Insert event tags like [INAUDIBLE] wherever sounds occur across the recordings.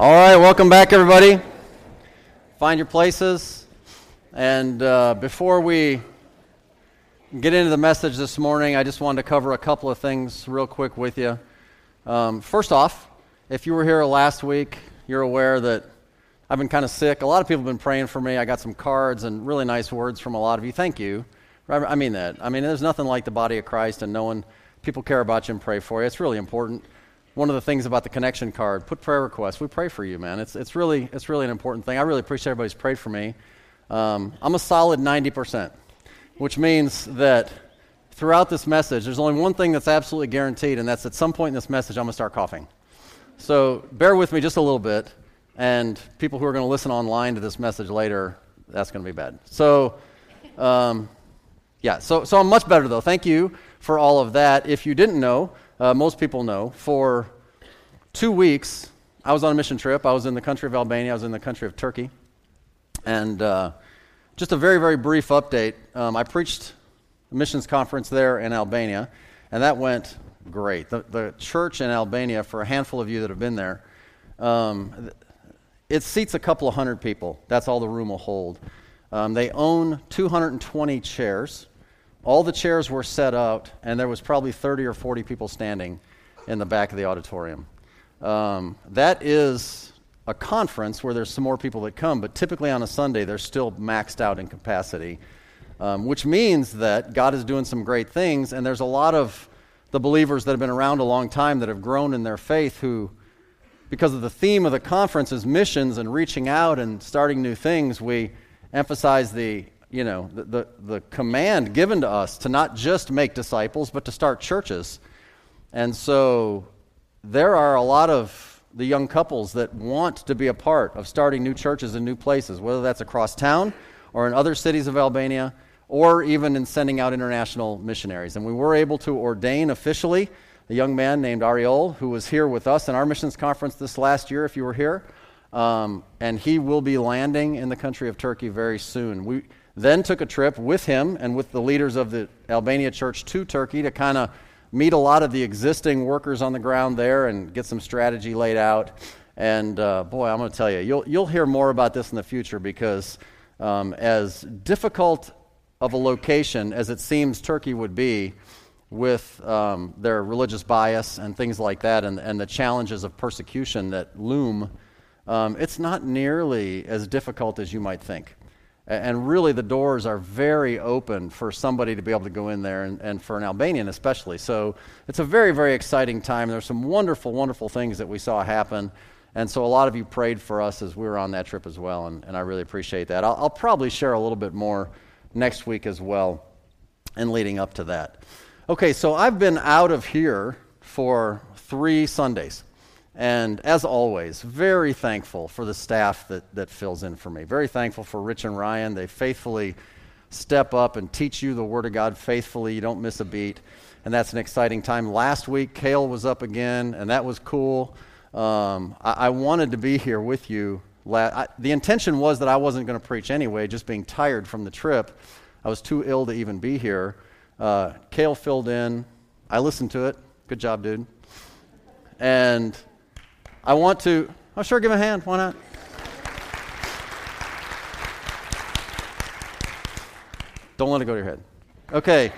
All right, welcome back, everybody. Find your places. And uh, before we get into the message this morning, I just wanted to cover a couple of things real quick with you. Um, first off, if you were here last week, you're aware that I've been kind of sick. A lot of people have been praying for me. I got some cards and really nice words from a lot of you. Thank you. I mean that. I mean, there's nothing like the body of Christ and knowing people care about you and pray for you. It's really important one of the things about the connection card put prayer requests. We pray for you man. It's, it's, really, it's really an important thing. I really appreciate everybody's prayed for me. Um, i'm a solid 90% which means that throughout this message there's only one thing that's absolutely guaranteed and that's at some point in this message i'm going to start coughing. So bear with me just a little bit and people who are going to listen online to this message later that's going to be bad. So um, yeah so, so i'm much better though. Thank you for all of that. If you didn't know uh, most people know, for two weeks, I was on a mission trip. I was in the country of Albania, I was in the country of Turkey. And uh, just a very, very brief update. Um, I preached a missions conference there in Albania, and that went great. The, the church in Albania, for a handful of you that have been there, um, it seats a couple of hundred people. That's all the room will hold. Um, they own 220 chairs. All the chairs were set out, and there was probably 30 or 40 people standing in the back of the auditorium. Um, that is a conference where there's some more people that come, but typically on a Sunday, they're still maxed out in capacity, um, which means that God is doing some great things, and there's a lot of the believers that have been around a long time that have grown in their faith who, because of the theme of the conference is missions and reaching out and starting new things, we emphasize the you know, the, the, the, command given to us to not just make disciples, but to start churches. And so there are a lot of the young couples that want to be a part of starting new churches in new places, whether that's across town or in other cities of Albania or even in sending out international missionaries. And we were able to ordain officially a young man named Ariol, who was here with us in our missions conference this last year, if you were here. Um, and he will be landing in the country of Turkey very soon. We, then took a trip with him and with the leaders of the Albania church to Turkey to kind of meet a lot of the existing workers on the ground there and get some strategy laid out. And uh, boy, I'm going to tell you, you'll, you'll hear more about this in the future because um, as difficult of a location as it seems Turkey would be with um, their religious bias and things like that and, and the challenges of persecution that loom, um, it's not nearly as difficult as you might think. And really, the doors are very open for somebody to be able to go in there, and, and, for an Albanian especially. So it's a very, very exciting time. There's some wonderful, wonderful things that we saw happen. And so a lot of you prayed for us as we were on that trip as well, and, and I really appreciate that. I'll, I'll probably share a little bit more next week as well, and leading up to that. Okay, so I've been out of here for three Sundays. And as always, very thankful for the staff that, that fills in for me. Very thankful for Rich and Ryan. They faithfully step up and teach you the Word of God faithfully. You don't miss a beat. And that's an exciting time. Last week, Kale was up again, and that was cool. Um, I, I, wanted to be here with you. La- I, the intention was that I wasn't going to preach anyway, just being tired from the trip. I was too ill to even be here. Uh, Kale filled in. I listened to it. Good job, dude. And I want to, oh, sure, give a hand. Why not? Don't let it go to your head. Okay.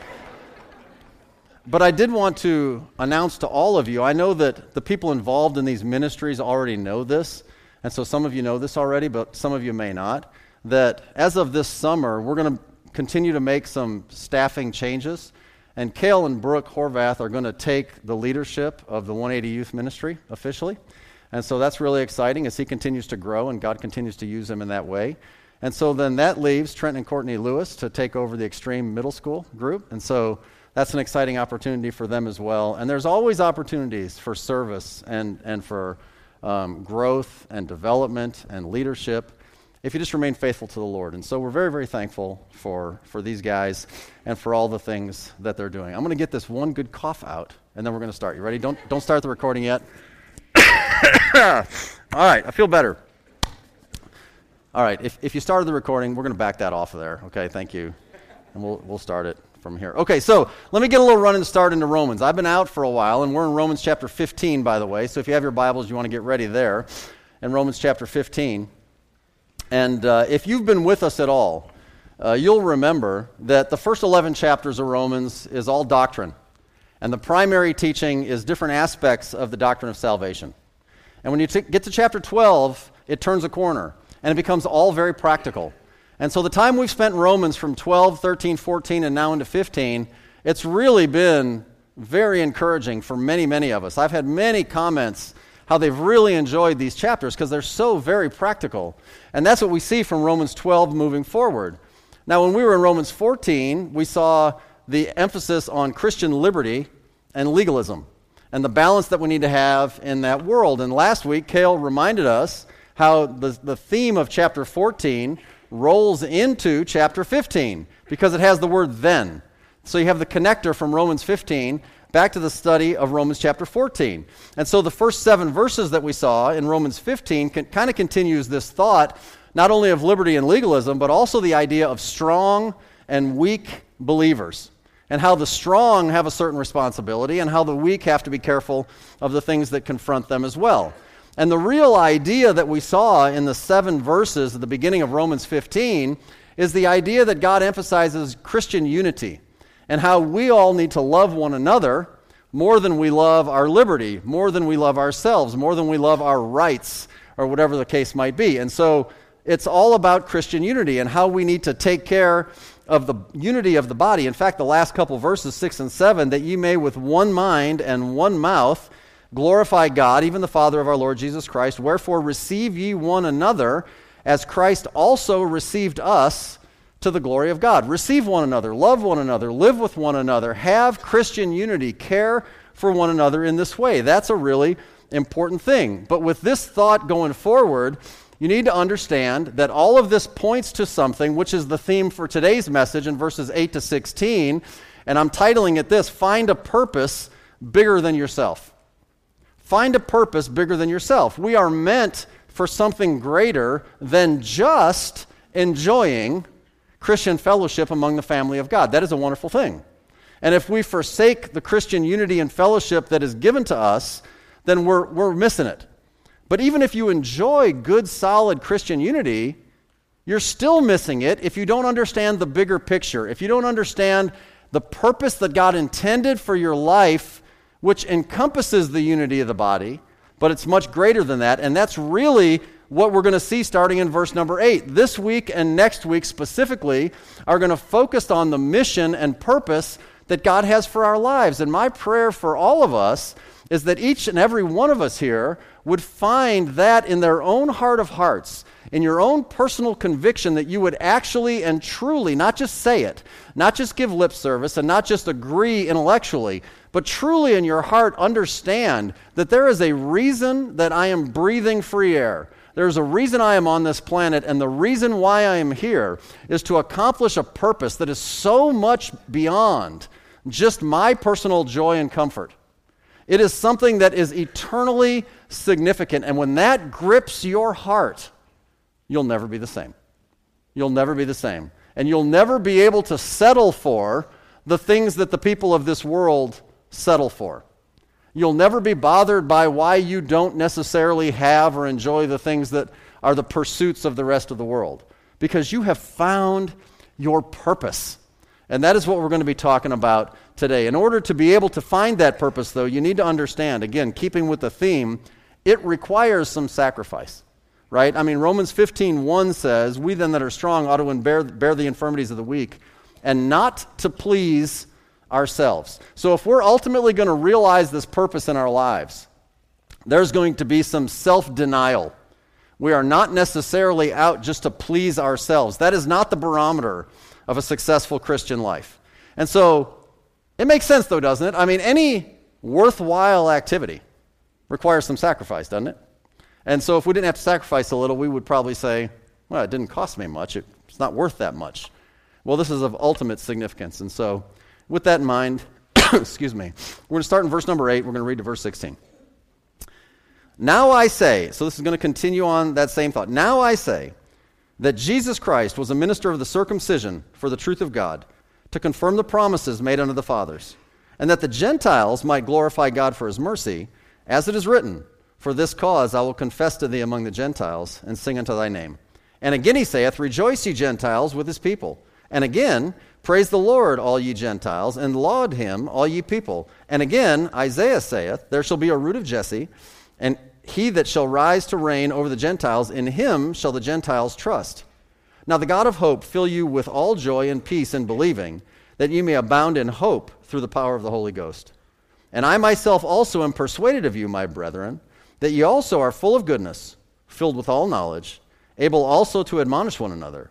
But I did want to announce to all of you I know that the people involved in these ministries already know this, and so some of you know this already, but some of you may not. That as of this summer, we're going to continue to make some staffing changes. And Kale and Brooke Horvath are going to take the leadership of the 180 Youth Ministry officially. And so that's really exciting as he continues to grow and God continues to use him in that way. And so then that leaves Trent and Courtney Lewis to take over the extreme middle school group. And so that's an exciting opportunity for them as well. And there's always opportunities for service and, and for um, growth and development and leadership if you just remain faithful to the Lord. And so we're very, very thankful for, for these guys and for all the things that they're doing. I'm going to get this one good cough out, and then we're going to start. You ready? Don't, don't start the recording yet. [COUGHS] All right, I feel better. All right, if, if you started the recording, we're going to back that off of there. Okay, thank you. And we'll, we'll start it from here. Okay, so let me get a little run and start into Romans. I've been out for a while, and we're in Romans chapter 15, by the way. So if you have your Bibles, you want to get ready there. in Romans chapter 15. And uh, if you've been with us at all, uh, you'll remember that the first 11 chapters of Romans is all doctrine. And the primary teaching is different aspects of the doctrine of salvation. And when you t- get to chapter 12, it turns a corner and it becomes all very practical. And so the time we've spent in Romans from 12, 13, 14, and now into 15, it's really been very encouraging for many, many of us. I've had many comments how they've really enjoyed these chapters because they're so very practical. And that's what we see from Romans 12 moving forward. Now, when we were in Romans 14, we saw the emphasis on Christian liberty and legalism and the balance that we need to have in that world. And last week, Kale reminded us how the, the theme of chapter 14 rolls into chapter 15 because it has the word then. So you have the connector from Romans 15 back to the study of Romans chapter 14. And so the first seven verses that we saw in Romans 15 kind of continues this thought not only of liberty and legalism, but also the idea of strong and weak believers and how the strong have a certain responsibility and how the weak have to be careful of the things that confront them as well. And the real idea that we saw in the seven verses at the beginning of Romans 15 is the idea that God emphasizes Christian unity and how we all need to love one another more than we love our liberty, more than we love ourselves, more than we love our rights, or whatever the case might be. And so it's all about Christian unity and how we need to take care of the unity of the body. In fact, the last couple verses, 6 and 7, that ye may with one mind and one mouth glorify God, even the Father of our Lord Jesus Christ. Wherefore receive ye one another, as Christ also received us to the glory of God. Receive one another, love one another, live with one another, have Christian unity, care for one another in this way. That's a really important thing. But with this thought going forward, you need to understand that all of this points to something, which is the theme for today's message in verses 8 to 16. And I'm titling it this Find a Purpose Bigger Than Yourself. Find a purpose bigger than yourself. We are meant for something greater than just enjoying Christian fellowship among the family of God. That is a wonderful thing. And if we forsake the Christian unity and fellowship that is given to us, then we're, we're missing it. But even if you enjoy good, solid Christian unity, you're still missing it if you don't understand the bigger picture, if you don't understand the purpose that God intended for your life, which encompasses the unity of the body, but it's much greater than that. And that's really what we're going to see starting in verse number 8. This week and next week specifically are going to focus on the mission and purpose that God has for our lives. And my prayer for all of us is that each and every one of us here would find that in their own heart of hearts, in your own personal conviction, that you would actually and truly, not just say it, not just give lip service, and not just agree intellectually, but truly in your heart understand that there is a reason that I am breathing free air. There's a reason I am on this planet, and the reason why I am here is to accomplish a purpose that is so much beyond just my personal joy and comfort. It is something that is eternally significant, and when that grips your heart, you'll never be the same. You'll never be the same. And you'll never be able to settle for the things that the people of this world settle for. You'll never be bothered by why you don't necessarily have or enjoy the things that are the pursuits of the rest of the world because you have found your purpose. And that is what we're going to be talking about today. In order to be able to find that purpose, though, you need to understand, again, keeping with the theme, it requires some sacrifice. Right? I mean, Romans 15, 1 says, We then that are strong ought to bear, bear the infirmities of the weak, and not to please ourselves. So, if we're ultimately going to realize this purpose in our lives, there's going to be some self denial. We are not necessarily out just to please ourselves. That is not the barometer of a successful Christian life. And so, it makes sense, though, doesn't it? I mean, any worthwhile activity requires some sacrifice, doesn't it? And so, if we didn't have to sacrifice a little, we would probably say, well, it didn't cost me much. It's not worth that much. Well, this is of ultimate significance. And so, with that in mind, [COUGHS] excuse me, we're going to start in verse number 8. We're going to read to verse 16. Now I say, so this is going to continue on that same thought. Now I say that Jesus Christ was a minister of the circumcision for the truth of God, to confirm the promises made unto the fathers, and that the Gentiles might glorify God for his mercy, as it is written, For this cause I will confess to thee among the Gentiles, and sing unto thy name. And again he saith, Rejoice, ye Gentiles, with his people. And again, Praise the Lord, all ye Gentiles, and laud him, all ye people. And again, Isaiah saith, There shall be a root of Jesse, and he that shall rise to reign over the Gentiles, in him shall the Gentiles trust. Now the God of hope fill you with all joy and peace in believing, that ye may abound in hope through the power of the Holy Ghost. And I myself also am persuaded of you, my brethren, that ye also are full of goodness, filled with all knowledge, able also to admonish one another.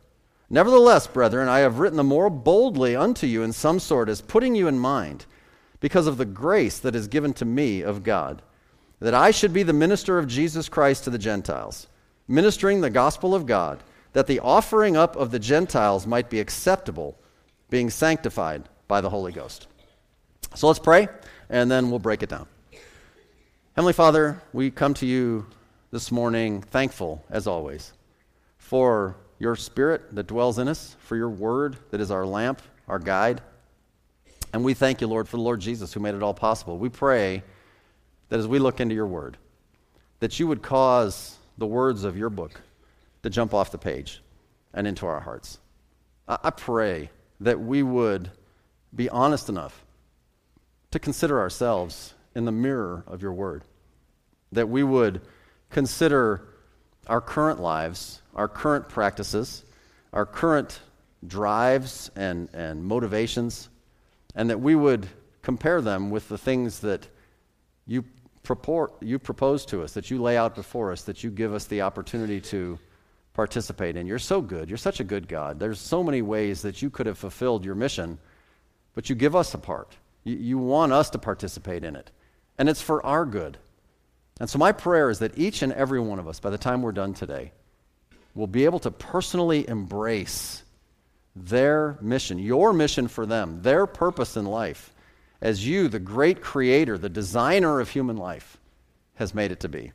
Nevertheless, brethren, I have written the more boldly unto you in some sort, as putting you in mind, because of the grace that is given to me of God, that I should be the minister of Jesus Christ to the Gentiles, ministering the gospel of God, that the offering up of the Gentiles might be acceptable, being sanctified by the Holy Ghost. So let's pray, and then we'll break it down. Heavenly Father, we come to you this morning thankful, as always, for your spirit that dwells in us, for your word that is our lamp, our guide. And we thank you, Lord, for the Lord Jesus who made it all possible. We pray that as we look into your word, that you would cause the words of your book to jump off the page and into our hearts. I pray that we would be honest enough to consider ourselves in the mirror of your word, that we would consider our current lives, our current practices, our current drives and, and motivations, and that we would compare them with the things that you, purport, you propose to us, that you lay out before us, that you give us the opportunity to participate in. You're so good. You're such a good God. There's so many ways that you could have fulfilled your mission, but you give us a part. You, want us to participate in it. And it's for our good. And so, my prayer is that each and every one of us, by the time we're done today, will be able to personally embrace their mission, your mission for them, their purpose in life, as you, the great creator, the designer of human life, has made it to be.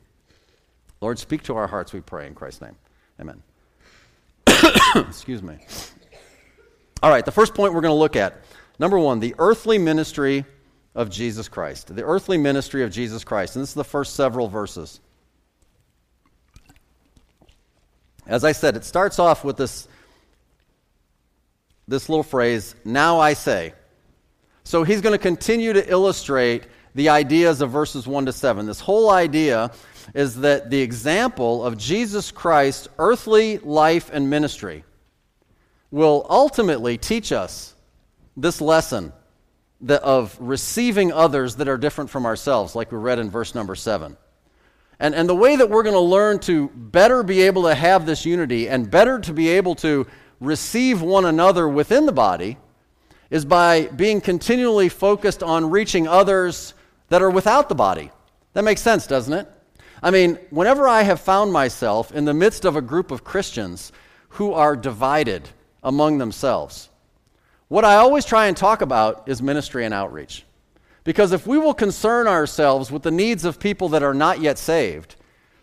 Lord, speak to our hearts, we pray, in Christ's name. Amen. [COUGHS] Excuse me. All right, the first point we're going to look at number one, the earthly ministry of Jesus Christ, the earthly ministry of Jesus Christ. And this is the first several verses. As I said, it starts off with this, this little phrase, now I say. So he's going to continue to illustrate the ideas of verses 1 to 7. This whole idea is that the example of Jesus Christ's earthly life and ministry will ultimately teach us this lesson of receiving others that are different from ourselves, like we read in verse number seven. And, and the way that we're going to learn to better be able to have this unity and better to be able to receive one another within the body is by being continually focused on reaching others that are without the body. That makes sense, doesn't it? I mean, whenever I have found myself in the midst of a group of Christians who are divided among themselves, what I always try and talk about is ministry and outreach. Because if we will concern ourselves with the needs of people that are not yet saved,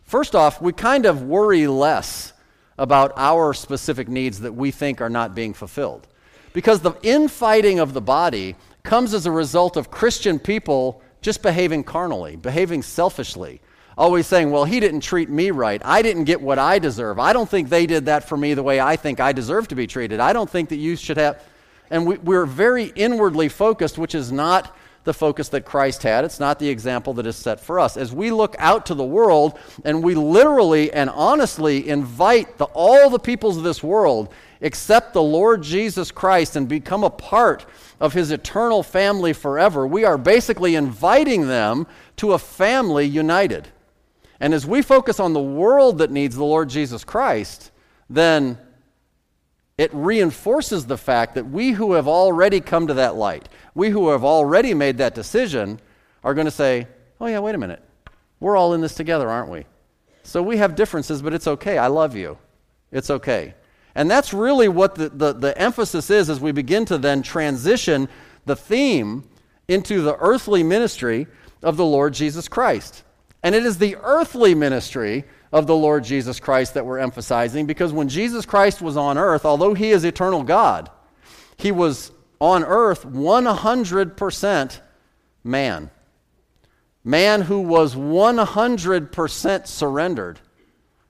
first off, we kind of worry less about our specific needs that we think are not being fulfilled. Because the infighting of the body comes as a result of Christian people just behaving carnally, behaving selfishly, always saying, Well, he didn't treat me right. I didn't get what I deserve. I don't think they did that for me the way I think I deserve to be treated. I don't think that you should have. And we, we're very inwardly focused, which is not the focus that Christ had. It's not the example that is set for us. As we look out to the world and we literally and honestly invite the, all the peoples of this world, accept the Lord Jesus Christ and become a part of his eternal family forever, we are basically inviting them to a family united. And as we focus on the world that needs the Lord Jesus Christ, then it reinforces the fact that we who have already come to that light, we who have already made that decision, are going to say, oh, yeah, wait a minute. We're all in this together, aren't we? So we have differences, but it's okay. I love you. It's okay. And that's really what the, the, the emphasis is as we begin to then transition the theme into the earthly ministry of the Lord Jesus Christ. And it is the earthly ministry of the Lord Jesus Christ that we're emphasizing because when Jesus Christ was on earth, although he is eternal God, he was on earth 100% man. man who was 100% surrendered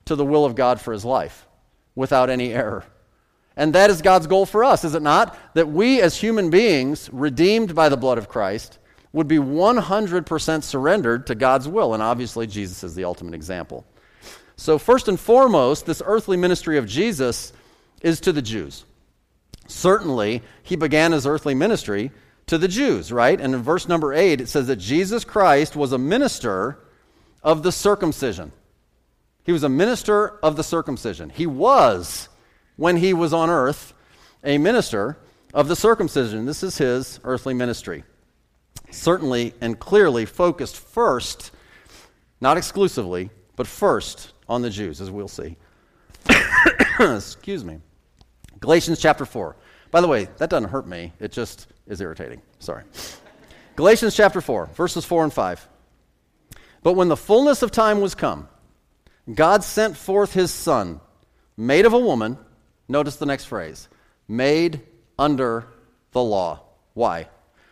to the will of God for his life without any error. And that is God's goal for us, is it not? That we, as human beings, redeemed by the blood of Christ, would be 100% surrendered to God's will. And obviously, Jesus is the ultimate example. So, first and foremost, this earthly ministry of Jesus is to the Jews. Certainly, he began his earthly ministry to the Jews, right? And in verse number 8, it says that Jesus Christ was a minister of the circumcision. He was a minister of the circumcision. He was, when he was on earth, a minister of the circumcision. This is his earthly ministry. Certainly and clearly focused first, not exclusively, but first on the Jews, as we'll see. [COUGHS] Excuse me. Galatians chapter 4. By the way, that doesn't hurt me, it just is irritating. Sorry. Galatians chapter 4, verses 4 and 5. But when the fullness of time was come, God sent forth his Son, made of a woman. Notice the next phrase made under the law. Why?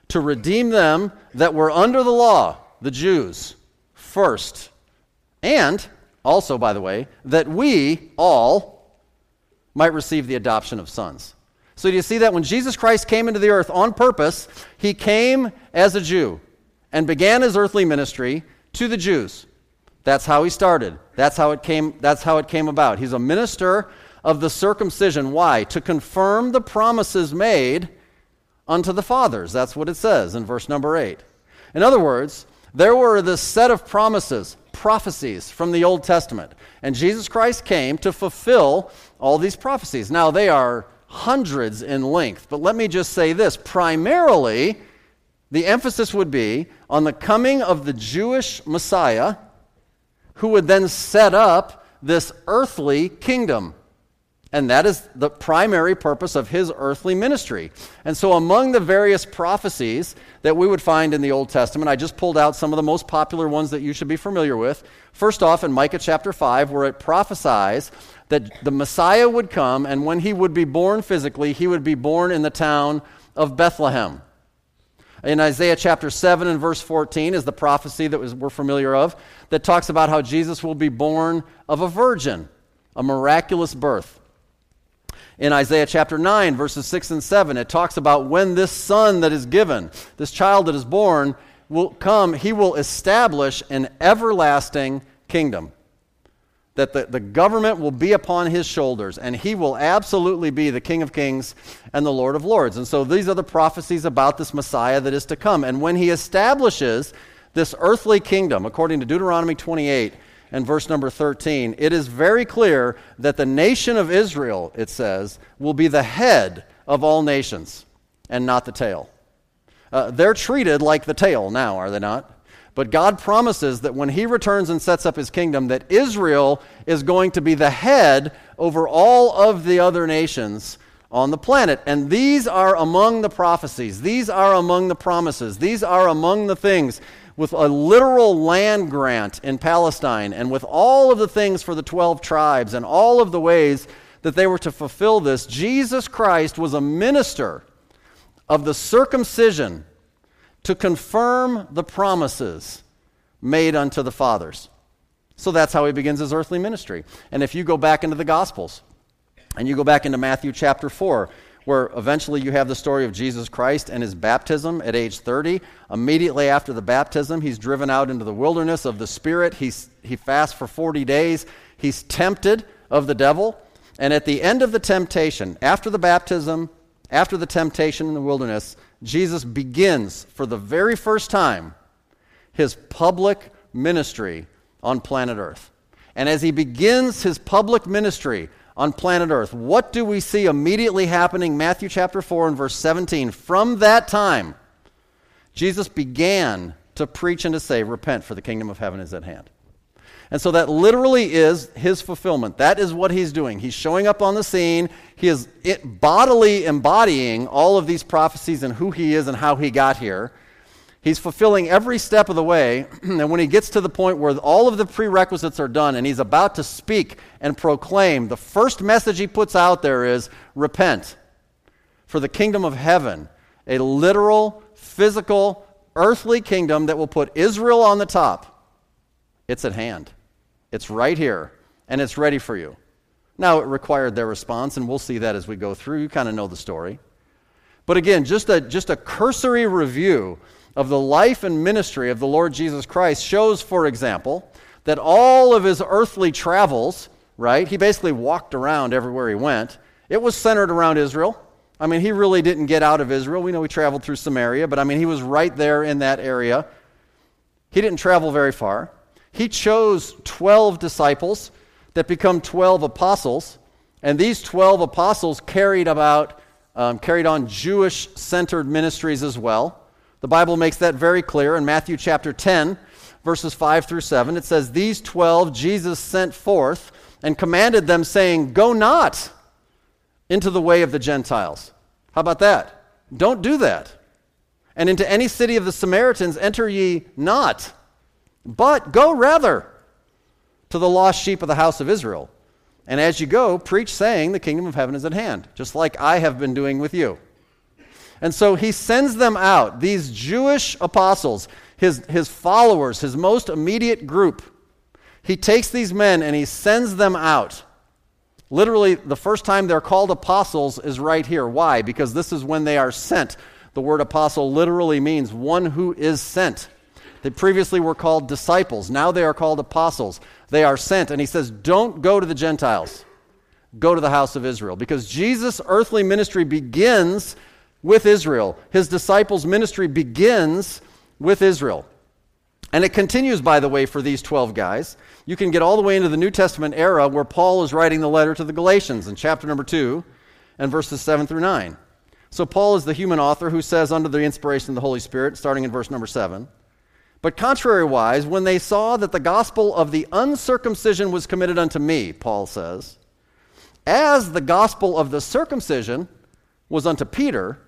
To redeem them that were under the law, the Jews, first. And also, by the way, that we all might receive the adoption of sons. So, do you see that when Jesus Christ came into the earth on purpose, he came as a Jew and began his earthly ministry to the Jews. That's how he started. That's how it came, that's how it came about. He's a minister of the circumcision. Why? To confirm the promises made unto the fathers. That's what it says in verse number 8. In other words, there were this set of promises, prophecies from the Old Testament, and Jesus Christ came to fulfill all these prophecies. Now, they are hundreds in length, but let me just say this primarily, the emphasis would be on the coming of the Jewish Messiah who would then set up this earthly kingdom. And that is the primary purpose of his earthly ministry. And so, among the various prophecies that we would find in the Old Testament, I just pulled out some of the most popular ones that you should be familiar with. First off, in Micah chapter 5, where it prophesies that the Messiah would come, and when he would be born physically, he would be born in the town of Bethlehem. In Isaiah chapter 7 and verse 14 is the prophecy that we're familiar of that talks about how Jesus will be born of a virgin, a miraculous birth. In Isaiah chapter 9, verses 6 and 7, it talks about when this son that is given, this child that is born, will come, he will establish an everlasting kingdom that the, the government will be upon his shoulders, and he will absolutely be the King of Kings and the Lord of Lords. And so these are the prophecies about this Messiah that is to come. And when he establishes this earthly kingdom, according to Deuteronomy 28 and verse number 13, it is very clear that the nation of Israel, it says, will be the head of all nations and not the tail. Uh, they're treated like the tail now, are they not? But God promises that when he returns and sets up his kingdom that Israel is going to be the head over all of the other nations on the planet. And these are among the prophecies. These are among the promises. These are among the things with a literal land grant in Palestine and with all of the things for the 12 tribes and all of the ways that they were to fulfill this. Jesus Christ was a minister of the circumcision to confirm the promises made unto the fathers. So that's how he begins his earthly ministry. And if you go back into the Gospels and you go back into Matthew chapter 4, where eventually you have the story of Jesus Christ and his baptism at age 30. Immediately after the baptism, he's driven out into the wilderness of the Spirit. He's, he fasts for 40 days. He's tempted of the devil. And at the end of the temptation, after the baptism, after the temptation in the wilderness, Jesus begins for the very first time his public ministry on planet Earth. And as he begins his public ministry on planet Earth, what do we see immediately happening? Matthew chapter 4 and verse 17. From that time, Jesus began to preach and to say, Repent, for the kingdom of heaven is at hand. And so that literally is his fulfillment. That is what he's doing. He's showing up on the scene. He is bodily embodying all of these prophecies and who he is and how he got here. He's fulfilling every step of the way. [CLEARS THROAT] and when he gets to the point where all of the prerequisites are done and he's about to speak and proclaim, the first message he puts out there is repent for the kingdom of heaven, a literal, physical earthly kingdom that will put Israel on the top, it's at hand. It's right here, and it's ready for you. Now, it required their response, and we'll see that as we go through. You kind of know the story. But again, just a, just a cursory review of the life and ministry of the Lord Jesus Christ shows, for example, that all of his earthly travels, right, he basically walked around everywhere he went, it was centered around Israel. I mean, he really didn't get out of Israel. We know he traveled through Samaria, but I mean, he was right there in that area. He didn't travel very far. He chose 12 disciples that become 12 apostles, and these 12 apostles carried about um, carried on Jewish centered ministries as well. The Bible makes that very clear in Matthew chapter 10, verses 5 through 7. It says, These 12 Jesus sent forth and commanded them, saying, Go not into the way of the Gentiles. How about that? Don't do that. And into any city of the Samaritans enter ye not, but go rather to the lost sheep of the house of Israel. And as you go, preach, saying, The kingdom of heaven is at hand, just like I have been doing with you. And so he sends them out, these Jewish apostles, his, his followers, his most immediate group. He takes these men and he sends them out. Literally, the first time they're called apostles is right here. Why? Because this is when they are sent. The word apostle literally means one who is sent. They previously were called disciples. Now they are called apostles. They are sent. And he says, Don't go to the Gentiles, go to the house of Israel. Because Jesus' earthly ministry begins with Israel. His disciples' ministry begins with Israel. And it continues, by the way, for these 12 guys. You can get all the way into the New Testament era where Paul is writing the letter to the Galatians in chapter number 2 and verses 7 through 9. So, Paul is the human author who says, under the inspiration of the Holy Spirit, starting in verse number 7, but contrariwise, when they saw that the gospel of the uncircumcision was committed unto me, Paul says, as the gospel of the circumcision was unto Peter,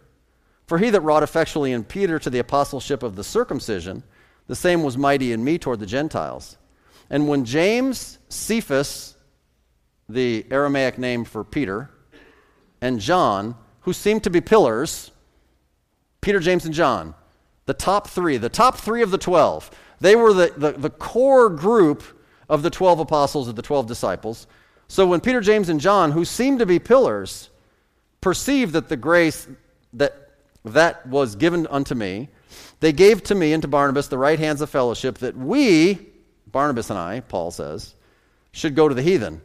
for he that wrought effectually in Peter to the apostleship of the circumcision, the same was mighty in me toward the Gentiles. And when James, Cephas, the Aramaic name for Peter, and John, who seemed to be pillars, Peter, James, and John, the top three, the top three of the 12. They were the, the, the core group of the 12 apostles, of the 12 disciples. So when Peter, James, and John, who seemed to be pillars, perceived that the grace that, that was given unto me, they gave to me and to Barnabas the right hands of fellowship that we, Barnabas and I, Paul says, should go to the heathen,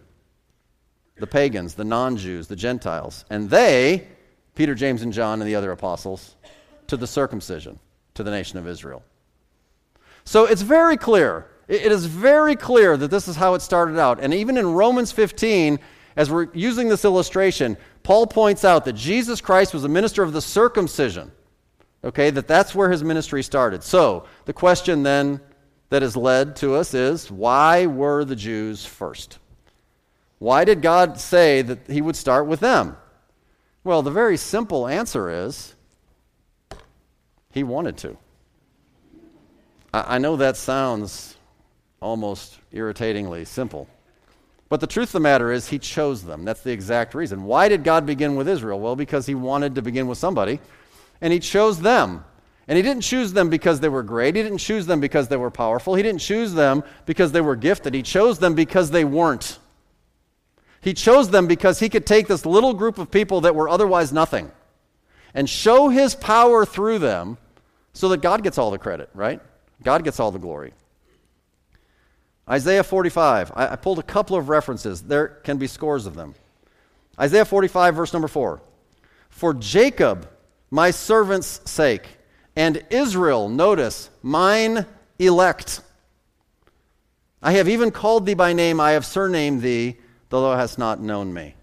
the pagans, the non Jews, the Gentiles. And they, Peter, James, and John, and the other apostles, to the circumcision to the nation of Israel. So it's very clear. It is very clear that this is how it started out. And even in Romans 15, as we're using this illustration, Paul points out that Jesus Christ was a minister of the circumcision. Okay, that that's where his ministry started. So the question then that has led to us is why were the Jews first? Why did God say that he would start with them? Well, the very simple answer is he wanted to. I, I know that sounds almost irritatingly simple. But the truth of the matter is, he chose them. That's the exact reason. Why did God begin with Israel? Well, because he wanted to begin with somebody, and he chose them. And he didn't choose them because they were great. He didn't choose them because they were powerful. He didn't choose them because they were gifted. He chose them because they weren't. He chose them because he could take this little group of people that were otherwise nothing and show his power through them so that God gets all the credit, right? God gets all the glory. Isaiah 45. I, I, pulled a couple of references. There can be scores of them. Isaiah 45, verse number 4. For Jacob, my servant's sake, and Israel, notice, mine elect. I have even called thee by name, I have surnamed thee, though thou hast not known me.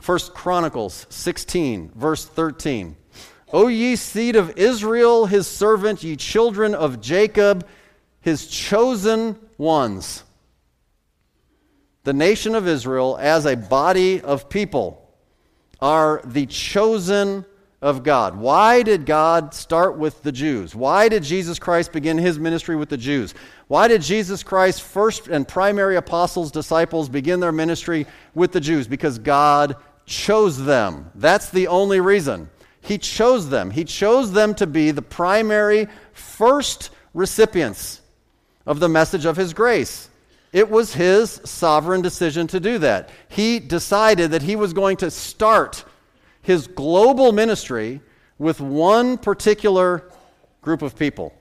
First Chronicles 16, verse 13. O ye seed of Israel, his servant, ye children of Jacob, his chosen ones. The nation of Israel, as a body of people, are the chosen of God. Why did God start with the Jews? Why did Jesus Christ begin his ministry with the Jews? Why did Jesus Christ, first and primary apostles, disciples, begin their ministry with the Jews? Because God chose them. That's the only reason. He chose them. He chose them to be the primary first recipients of the message of His grace. It was His sovereign decision to do that. He decided that He was going to start His global ministry with one particular group of people.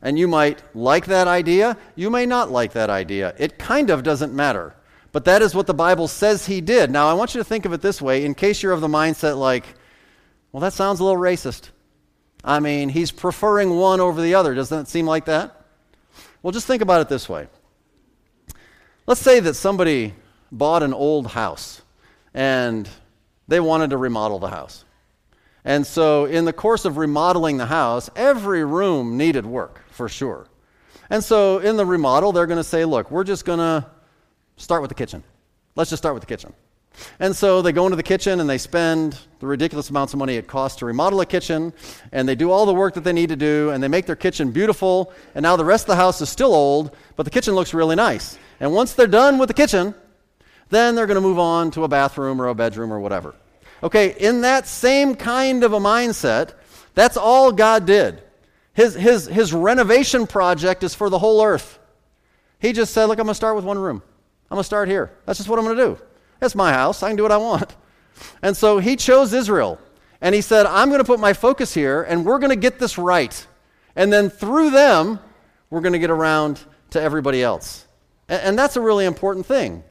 And you might like that idea, you may not like that idea. It kind of doesn't matter. But that is what the Bible says he did. Now, I want you to think of it this way in case you're of the mindset like, well, that sounds a little racist. I mean, he's preferring one over the other. Doesn't it seem like that? Well, just think about it this way. Let's say that somebody bought an old house and they wanted to remodel the house. And so, in the course of remodeling the house, every room needed work for sure. And so, in the remodel, they're going to say, look, we're just going to start with the kitchen. Let's just start with the kitchen. And so they go into the kitchen and they spend the ridiculous amounts of money it costs to remodel a kitchen, and they do all the work that they need to do, and they make their kitchen beautiful, and now the rest of the house is still old, but the kitchen looks really nice. And once they're done with the kitchen, then they're going to move on to a bathroom or a bedroom or whatever. Okay, in that same kind of a mindset, that's all God did. His, his, his renovation project is for the whole earth. He just said, Look, I'm going to start with one room. I'm going to start here. That's just what I'm going to do. It's my house. I can do what I want. And so he chose Israel. And he said, I'm going to put my focus here, and we're going to get this right. And then through them, we're going to get around to everybody else. And, and that's a really important thing.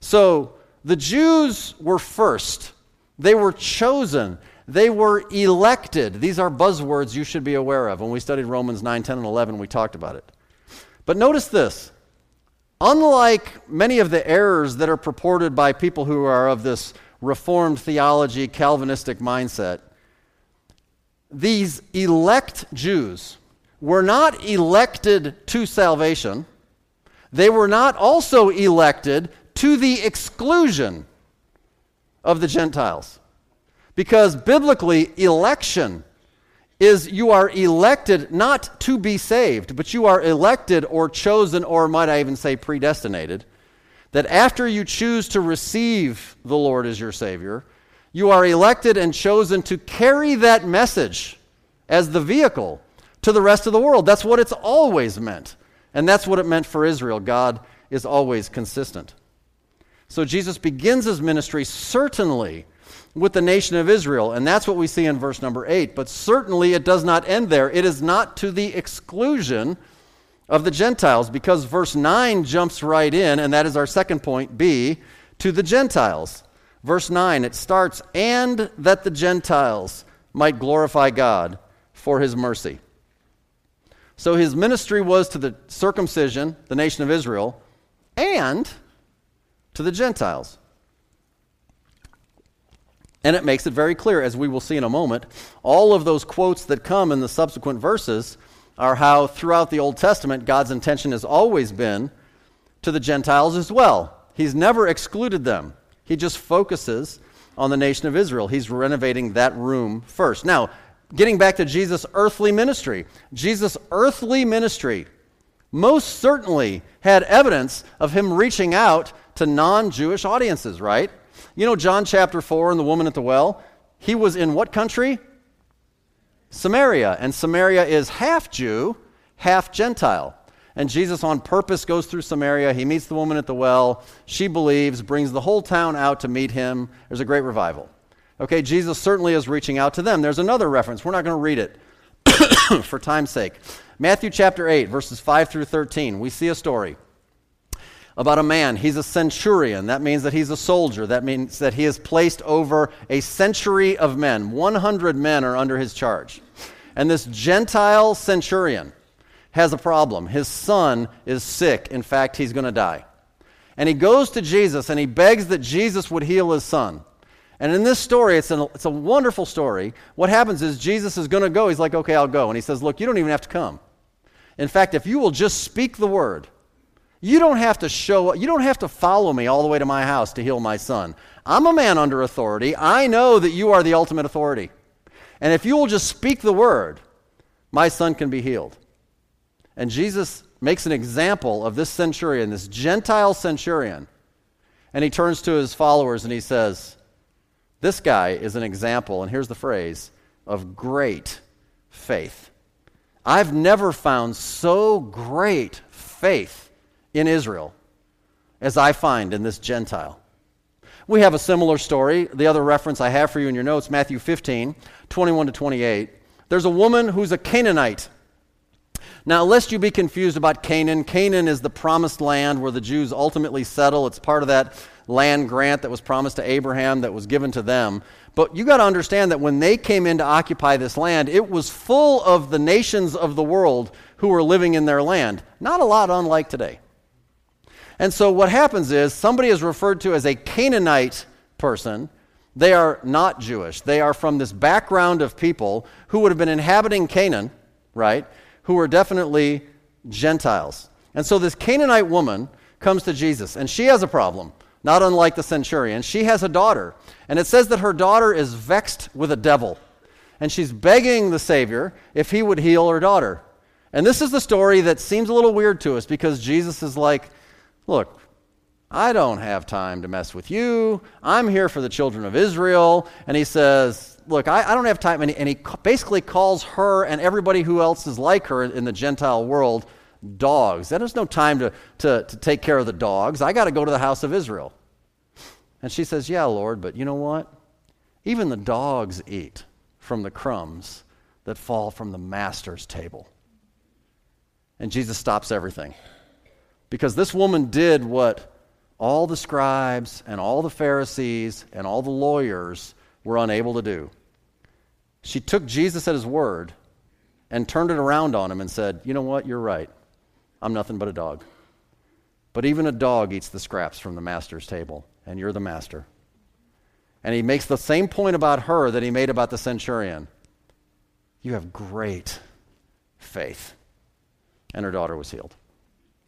So the Jews were first, they were chosen, they were elected. These are buzzwords you should be aware of. When we studied Romans 9, 10, and 11, we talked about it. But notice this Unlike many of the errors that are purported by people who are of this Reformed theology, Calvinistic mindset, these elect Jews were not elected to salvation. They were not also elected to the exclusion of the Gentiles. Because biblically, election is you are elected not to be saved, but you are elected or chosen, or might I even say predestinated, that after you choose to receive the Lord as your Savior, you are elected and chosen to carry that message as the vehicle to the rest of the world. That's what it's always meant. And that's what it meant for Israel. God is always consistent. So Jesus begins his ministry certainly with the nation of Israel. And that's what we see in verse number 8. But certainly it does not end there. It is not to the exclusion of the Gentiles, because verse 9 jumps right in, and that is our second point B, to the Gentiles. Verse 9, it starts, and that the Gentiles might glorify God for his mercy. So his ministry was to the circumcision, the nation of Israel, and to the Gentiles. And it makes it very clear, as we will see in a moment, all of those quotes that come in the subsequent verses are how throughout the Old Testament God's intention has always been to the Gentiles as well. He's never excluded them, He just focuses on the nation of Israel. He's renovating that room first. Now, getting back to Jesus' earthly ministry, Jesus' earthly ministry most certainly had evidence of him reaching out to non Jewish audiences, right? You know, John chapter 4 and the woman at the well? He was in what country? Samaria. And Samaria is half Jew, half Gentile. And Jesus, on purpose, goes through Samaria. He meets the woman at the well. She believes, brings the whole town out to meet him. There's a great revival. Okay, Jesus certainly is reaching out to them. There's another reference. We're not going to read it [COUGHS] for time's sake. Matthew chapter 8, verses 5 through 13. We see a story about a man. He's a centurion. That means that he's a soldier. That means that he is placed over a century of men. 100 men are under his charge. And this Gentile centurion has a problem. His son is sick. In fact, he's going to die. And he goes to Jesus and he begs that Jesus would heal his son. And in this story, it's, an, it's a wonderful story. What happens is Jesus is going to go. He's like, okay, I'll go. And he says, look, you don't even have to come. In fact, if you will just speak the word, you don't have to show you don't have to follow me all the way to my house to heal my son. I'm a man under authority. I know that you are the ultimate authority. And if you will just speak the word, my son can be healed. And Jesus makes an example of this centurion, this Gentile centurion. And he turns to his followers and he says, This guy is an example, and here's the phrase, of great faith. I've never found so great faith in Israel as I find in this Gentile. We have a similar story. The other reference I have for you in your notes, Matthew 15, 21 to 28. There's a woman who's a Canaanite. Now, lest you be confused about Canaan, Canaan is the promised land where the Jews ultimately settle. It's part of that land grant that was promised to Abraham that was given to them. But you got to understand that when they came in to occupy this land, it was full of the nations of the world who were living in their land. Not a lot unlike today. And so what happens is somebody is referred to as a Canaanite person. They are not Jewish. They are from this background of people who would have been inhabiting Canaan, right? Who were definitely Gentiles. And so this Canaanite woman comes to Jesus, and she has a problem not unlike the centurion. She has a daughter, and it says that her daughter is vexed with a devil. And she's begging the Savior if he would heal her daughter. And this is the story that seems a little weird to us because Jesus is like, Look, I don't have time to mess with you. I'm here for the children of Israel. And he says, Look, I, I don't have time. And he, and he basically calls her and everybody who else is like her in the Gentile world dogs. There's no time to, to, to take care of the dogs. I got to go to the house of Israel. And she says, Yeah, Lord, but you know what? Even the dogs eat from the crumbs that fall from the master's table. And Jesus stops everything. Because this woman did what all the scribes and all the Pharisees and all the lawyers were unable to do. She took Jesus at his word and turned it around on him and said, You know what? You're right. I'm nothing but a dog. But even a dog eats the scraps from the master's table, and you're the master. And he makes the same point about her that he made about the centurion. You have great faith. And her daughter was healed.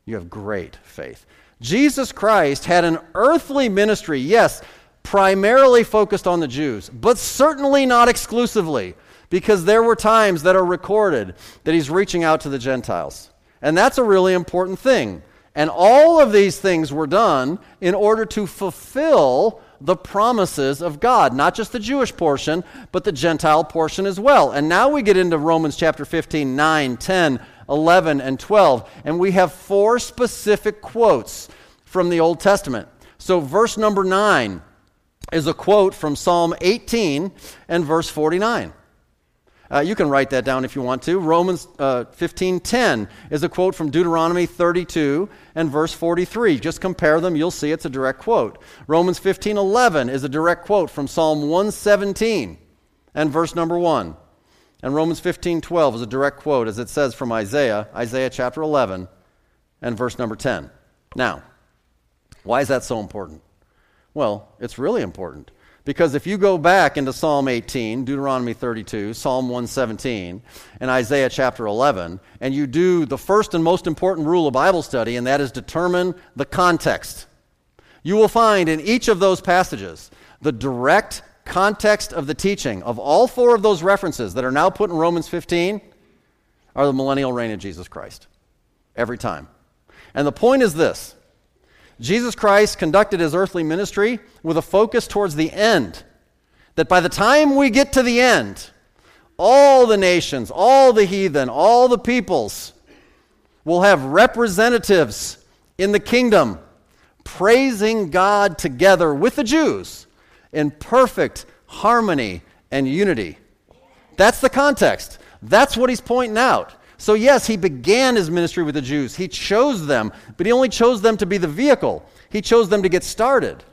You have great faith. Jesus Christ had an earthly ministry, yes, primarily focused on the Jews, but certainly not exclusively, because there were times that are recorded that he's reaching out to the Gentiles. And that's a really important thing. And all of these things were done in order to fulfill the promises of God, not just the Jewish portion, but the Gentile portion as well. And now we get into Romans chapter 15, 9, 10, 11, and 12. And we have four specific quotes from the Old Testament. So, verse number 9 is a quote from Psalm 18 and verse 49. Uh, you can write that down if you want to. Romans uh, 15:10 is a quote from Deuteronomy 32 and verse 43. Just compare them, you'll see it's a direct quote. Romans 15:11 is a direct quote from Psalm 117 and verse number 1. And Romans 15:12 is a direct quote as it says from Isaiah, Isaiah chapter 11 and verse number 10. Now, why is that so important? Well, it's really important because if you go back into Psalm 18, Deuteronomy 32, Psalm 117, and Isaiah chapter 11, and you do the first and most important rule of Bible study, and that is determine the context, you will find in each of those passages the direct context of the teaching of all four of those references that are now put in Romans 15 are the millennial reign of Jesus Christ. Every time. And the point is this Jesus Christ conducted his earthly ministry with a focus towards the end. That by the time we get to the end, all the nations, all the heathen, all the peoples will have representatives in the kingdom praising God together with the Jews in perfect harmony and unity. That's the context. That's what he's pointing out. So, yes, he began his ministry with the Jews. He chose them, but he only chose them to be the vehicle. He chose them to get started.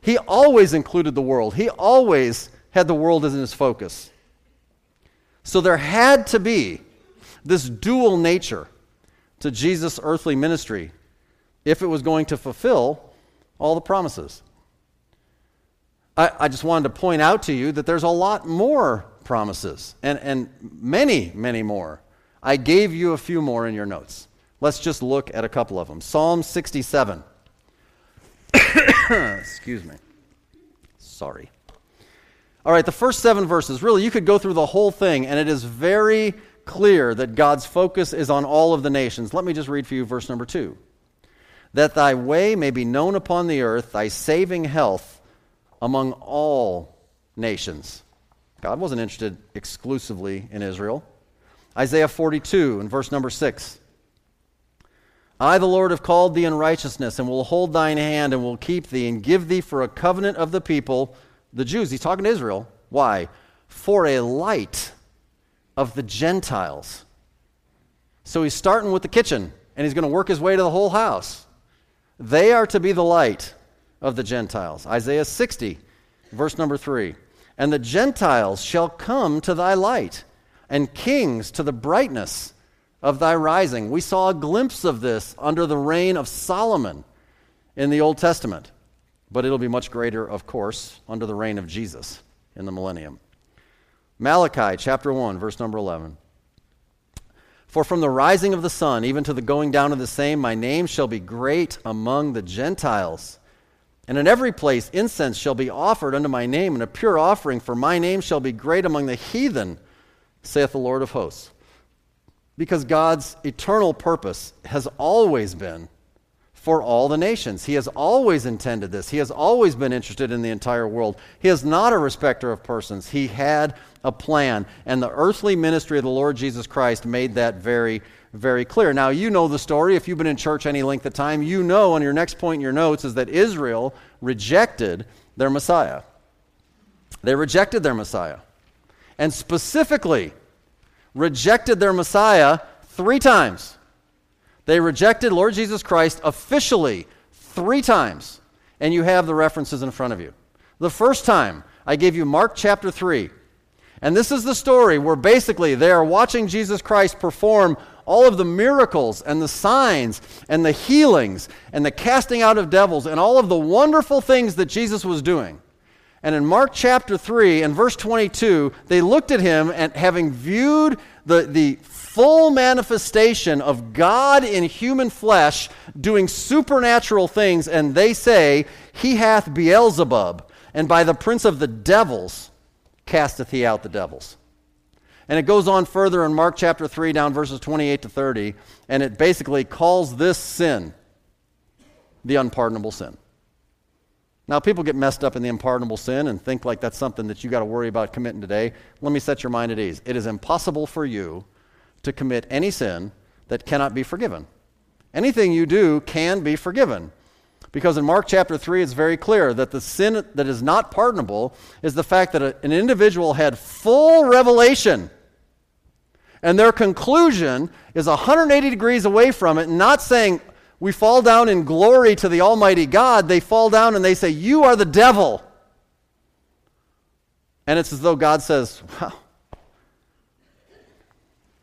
He always included the world, he always had the world as his focus. So, there had to be this dual nature to Jesus' earthly ministry if it was going to fulfill all the promises. I, I, just wanted to point out to you that there's a lot more promises, and, and many, many more. I gave you a few more in your notes. Let's just look at a couple of them. Psalm 67. [COUGHS] Excuse me. Sorry. All right, the first seven verses, really, you could go through the whole thing, and it is very clear that God's focus is on all of the nations. Let me just read for you verse number two. That thy way may be known upon the earth, thy saving health among all nations. God wasn't interested exclusively in Israel. Isaiah 42 and verse number 6. I, the Lord, have called thee in righteousness, and will hold thine hand, and will keep thee, and give thee for a covenant of the people, the Jews. He's talking to Israel. Why? For a light of the Gentiles. So he's starting with the kitchen, and he's going to work his way to the whole house. They are to be the light of the Gentiles. Isaiah 60, verse number 3. And the Gentiles shall come to thy light, and kings to the brightness of thy rising. We saw a glimpse of this under the reign of Solomon in the Old Testament, but it'll be much greater, of course, under the reign of Jesus in the millennium. Malachi chapter 1, verse number 11. For from the rising of the sun even to the going down of the same, my name shall be great among the Gentiles. And in every place incense shall be offered unto my name, and a pure offering, for my name shall be great among the heathen, saith the Lord of hosts. Because God's eternal purpose has always been for all the nations. He has always intended this. He has always been interested in the entire world. He is not a respecter of persons. He had a plan. And the earthly ministry of the Lord Jesus Christ made that very, very clear. Now, you know the story. If you've been in church any length of time, you know on your next point in your notes is that Israel rejected their Messiah. They rejected their Messiah. And specifically, rejected their Messiah three times. They rejected Lord Jesus Christ officially three times, and you have the references in front of you. The first time, I gave you Mark chapter 3. And this is the story where basically they are watching Jesus Christ perform all of the miracles and the signs and the healings and the casting out of devils and all of the wonderful things that Jesus was doing. And in Mark chapter 3 and verse 22, they looked at him and having viewed the, the full manifestation of God in human flesh doing supernatural things, and they say, He hath Beelzebub, and by the prince of the devils casteth he out the devils. And it goes on further in Mark chapter 3, down verses 28 to 30, and it basically calls this sin the unpardonable sin. Now, people get messed up in the unpardonable sin and think like that's something that you got to worry about committing today. Let me set your mind at ease. It is impossible for you to commit any sin that cannot be forgiven. Anything you do can be forgiven. Because in Mark chapter 3, it's very clear that the sin that is not pardonable is the fact that a, an individual had full revelation and their conclusion is 180 degrees away from it, not saying, we fall down in glory to the Almighty God. They fall down and they say, You are the devil. And it's as though God says, Wow,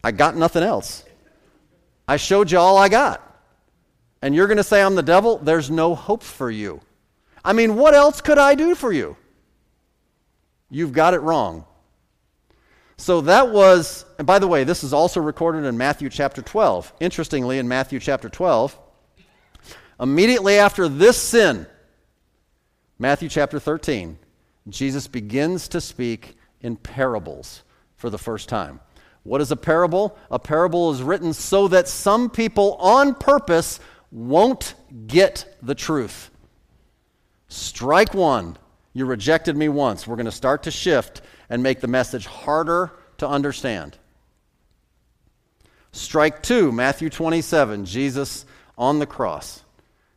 I got nothing else. I showed you all I got. And you're going to say I'm the devil? There's no hope for you. I mean, what else could I do for you? You've got it wrong. So that was, and by the way, this is also recorded in Matthew chapter 12. Interestingly, in Matthew chapter 12, immediately after this sin, Matthew chapter 13, Jesus begins to speak in parables for the first time. What is a parable? A parable is written so that some people on purpose won't get the truth. Strike one. You rejected me once. We're going to start to shift and make the message harder to understand. Strike two, Matthew 27, Jesus on the cross.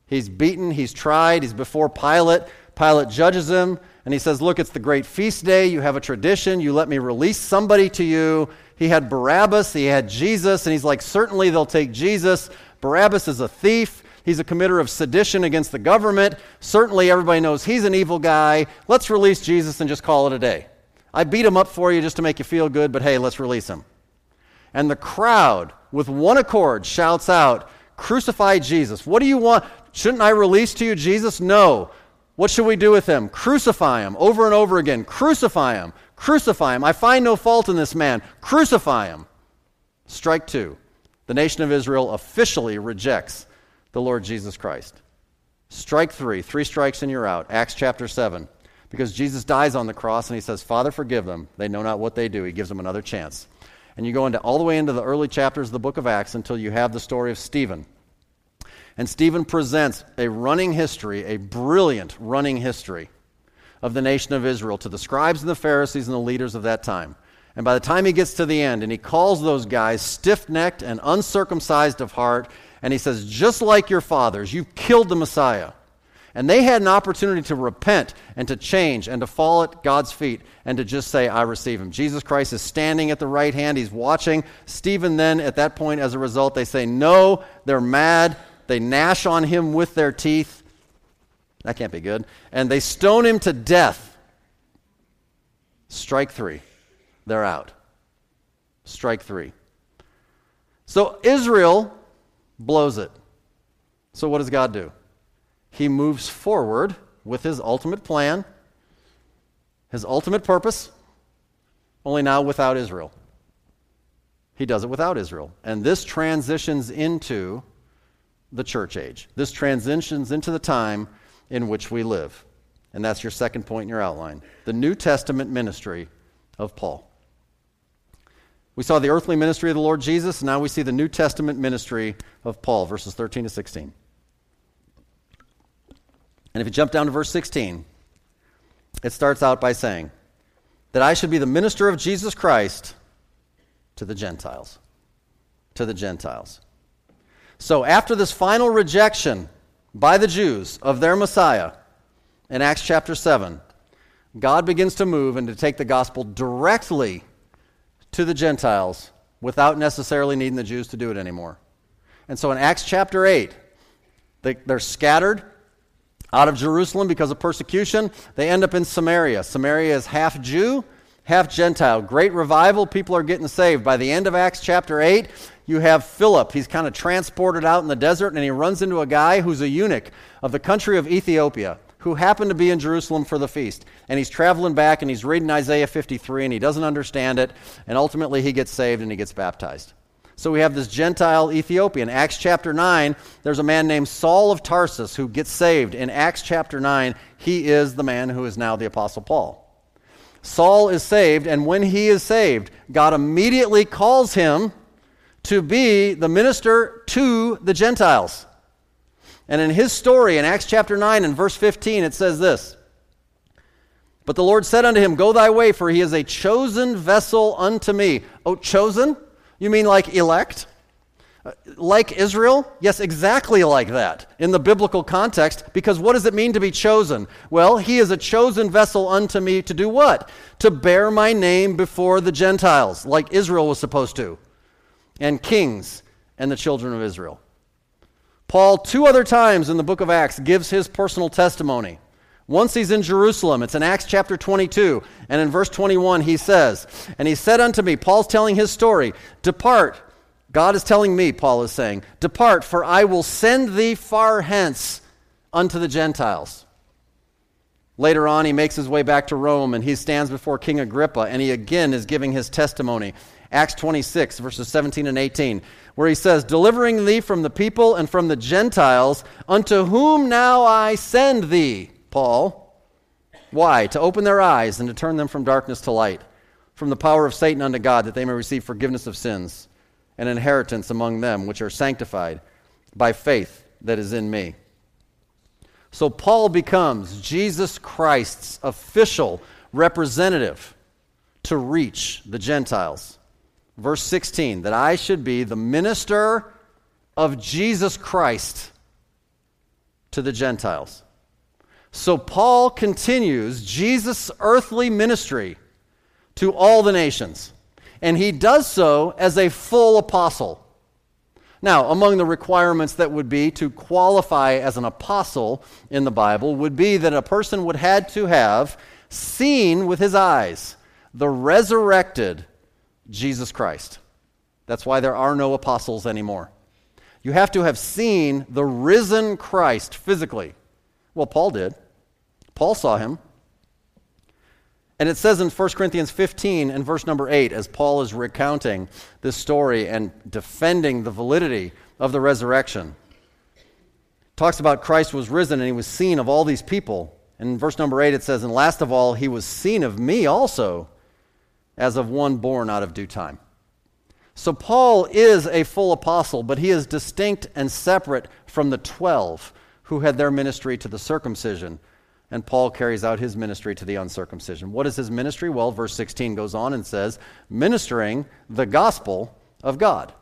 He's beaten, he's tried, he's before Pilate. Pilate judges him, and he says, Look, it's the great feast day. You have a tradition. You let me release somebody to you. He had Barabbas, he had Jesus, and he's like, certainly they'll take Jesus. Barabbas is a thief. He's a committer of sedition against the government. Certainly everybody knows he's an evil guy. Let's release Jesus and just call it a day. I beat him up for you just to make you feel good, but hey, let's release him. And the crowd, with one accord, shouts out, Crucify Jesus. What do you want? Shouldn't I release to you Jesus? No. What should we do with him? Crucify him over and over again. Crucify him. Crucify him. I find no fault in this man. Crucify him. Strike two. The nation of Israel officially rejects the Lord Jesus Christ. Strike three. Three strikes and you're out. Acts chapter 7. Because Jesus dies on the cross and he says, Father, forgive them. They know not what they do. He gives them another chance. And you go into all the way into the early chapters of the book of Acts until you have the story of Stephen. And Stephen presents a running history, a brilliant running history of the nation of Israel, to the scribes and the Pharisees and the leaders of that time. And by the time he gets to the end, and he calls those guys stiff necked and uncircumcised of heart, and he says, Just like your fathers, you've killed the Messiah. And they had an opportunity to repent and to change and to fall at God's feet and to just say, I receive him. Jesus Christ is standing at the right hand. He's watching. Stephen, then, at that point, as a result, they say, No, they're mad. They gnash on him with their teeth. That can't be good. And they stone him to death. Strike three. They're out. Strike three. So Israel blows it. So what does God do? He moves forward with his ultimate plan, his ultimate purpose, only now without Israel. He does it without Israel. And this transitions into the church age. This transitions into the time in which we live. And that's your second point in your outline the New Testament ministry of Paul. We saw the earthly ministry of the Lord Jesus, and now we see the New Testament ministry of Paul, verses 13 to 16. And if you jump down to verse 16, it starts out by saying, That I should be the minister of Jesus Christ to the Gentiles. To the Gentiles. So after this final rejection by the Jews of their Messiah in Acts chapter 7, God begins to move and to take the gospel directly to the Gentiles without necessarily needing the Jews to do it anymore. And so in Acts chapter 8, they, are scattered out of Jerusalem because of persecution. They end up in Samaria. Samaria is half Jew, half Gentile. Great revival. People are getting saved. By the end of Acts chapter 8, you have Philip. He's kind of transported out in the desert, and he runs into a guy who's a eunuch of the country of Ethiopia who happened to be in Jerusalem for the feast. And he's traveling back and he's reading Isaiah 53 and he doesn't understand it. And ultimately he gets saved and he gets baptized. So we have this Gentile Ethiopian. Acts chapter 9, there's a man named Saul of Tarsus who gets saved. In Acts chapter 9, he is the man who is now the Apostle Paul. Saul is saved, and when he is saved, God immediately calls him to be the minister to the Gentiles. And in his story, in Acts chapter 9 and verse 15, it says this But the Lord said unto him, Go thy way, for he is a chosen vessel unto me. Oh, chosen? You mean like elect? Uh, like Israel? Yes, exactly like that in the biblical context, because what does it mean to be chosen? Well, he is a chosen vessel unto me to do what? To bear my name before the Gentiles, like Israel was supposed to, and kings and the children of Israel. Paul, two other times in the book of Acts, gives his personal testimony. Once he's in Jerusalem, it's in Acts chapter 22, and in verse 21 he says, And he said unto me, Paul's telling his story, Depart. God is telling me, Paul is saying, Depart, for I will send thee far hence unto the Gentiles. Later on, he makes his way back to Rome and he stands before King Agrippa and he again is giving his testimony. Acts 26, verses 17 and 18 where he says, Delivering thee from the people and from the Gentiles, unto whom now I send thee, Paul. Why? To open their eyes and to turn them from darkness to light, from the power of Satan unto God, that they may receive forgiveness of sins, and inheritance among them which are sanctified by faith that is in me. So Paul becomes Jesus Christ's official representative to reach the Gentiles verse 16, that I should be the minister of Jesus Christ to the Gentiles. So Paul continues Jesus' earthly ministry to all the nations, and he does so as a full apostle. Now, among the requirements that would be to qualify as an apostle in the Bible would be that a person would had to have seen with his eyes the resurrected Jesus Christ. That's why there are no apostles anymore. You have to have seen the risen Christ physically. Well, Paul did. Paul saw him. And it says in 1 Corinthians 15 and verse number 8, as Paul is recounting this story and defending the validity of the resurrection, talks about Christ was risen and he was seen of all these people. And in verse number 8 it says, And last of all, he was seen of me also, as of one born out of due time. So Paul is a full apostle, but he is distinct and separate from the 12 who had their ministry to the circumcision and Paul carries out his ministry to the uncircumcision. What is his ministry? Well, verse 16 goes on and says, ministering the gospel of God.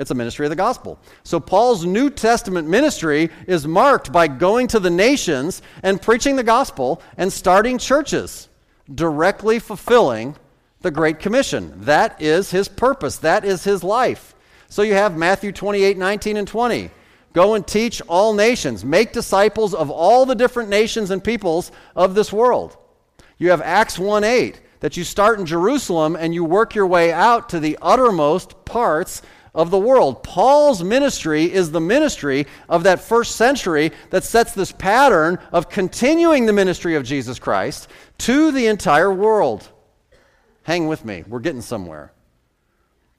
It's a ministry of the gospel. So, Paul's New Testament ministry is marked by going to the nations and preaching the gospel and starting churches, directly fulfilling the Great Commission. That is his purpose, that is his life. So, you have Matthew 28 19 and 20. Go and teach all nations, make disciples of all the different nations and peoples of this world. You have Acts 1 8, that you start in Jerusalem and you work your way out to the uttermost parts of the world. Paul's ministry is the ministry of that first century that sets this pattern of continuing the ministry of Jesus Christ to the entire world. Hang with me, we're getting somewhere.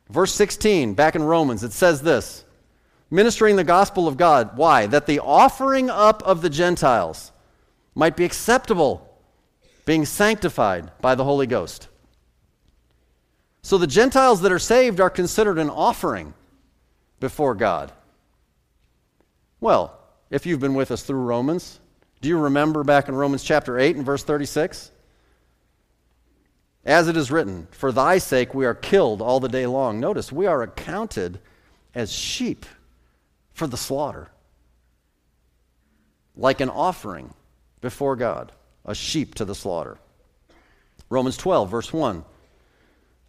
Verse 16, back in Romans, it says this ministering the gospel of God. Why? That the offering up of the Gentiles might be acceptable, being sanctified by the Holy Ghost. So the Gentiles that are saved are considered an offering before God. Well, if you've been with us through Romans, do you remember back in Romans chapter 8 and verse 36? As it is written, For thy sake we are killed all the day long. Notice, we are accounted as sheep for the slaughter, like an offering before God, a sheep to the slaughter. Romans 12, verse 1.